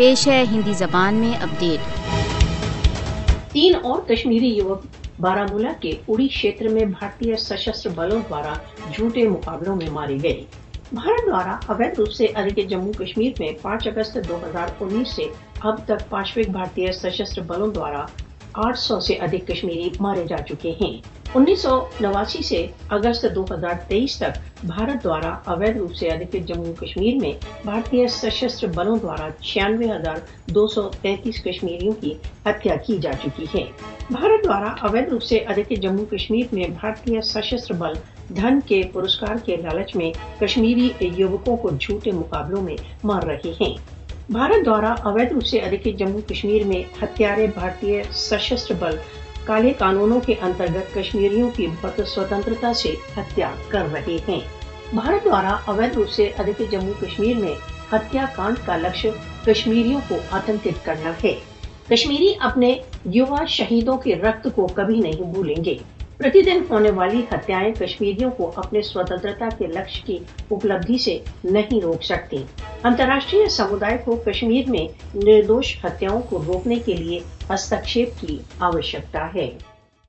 پیش ہے ہندی زبان میں اپڈیٹ۔ تین اور کشمیری یوک بارہ ملا کے اڑی شیتر میں بھارتی سشستر بلوں دوارا جھوٹے مقابلوں میں مارے گئے بھارت دوارا اویدھ روپ سے کے جموں کشمیر میں پانچ اگست دو ہزار انیس سے اب تک پانچویں بھارتی سشستر بلوں دوارا آٹھ سو سے ادھک کشمیری مارے جا چکے ہیں۔ انیس سو نواسی سے اگست دو ہزار تیئیس تک بھارت دوارا اویدھ روپ سے ادھک جموں کشمیر میں بھارتی سشستر بلوں دوارا چھیانوے ہزار دو سو تینتیس کشمیریوں کی ہتیا کی جا چکی ہے۔ بھارت دوارا اویدھ روپ سے ادھک جموں کشمیر میں بھارتی سشستر بل دھن کے پرسکار کے لالچ میں کشمیری یوکوں کو جھوٹے مقابلوں میں مار رہے ہیں۔ بھارت دوارا اویدھ روپ سے ادھک جموں کشمیر میں ہتھیارے بھارتی سشستر بل کالے قانونوں کے انترگت کشمیریوں کی بت سوتنترتا سے ہتیا کر رہے ہیں۔ بھارت دوارا اویدھ روپ سے ادھک جموں کشمیر میں ہتیا کانڈ کا لکش کشمیریوں کو آتنکت کرنا ہے۔ کشمیری اپنے یوا شہیدوں کے رکت کو کبھی نہیں بھولیں گے۔ پرتی دن ہونے والی ہتیائیں کشمیریوں کو اپنے سوتنترتا کے لکش کی اپلبدھی سے نہیں روک سکتی انتراشٹری سمودائے کو کشمیر میں نردوش ہتیاؤں کو روکنے کے لیے ہستکشیپ کی آوشکتا ہے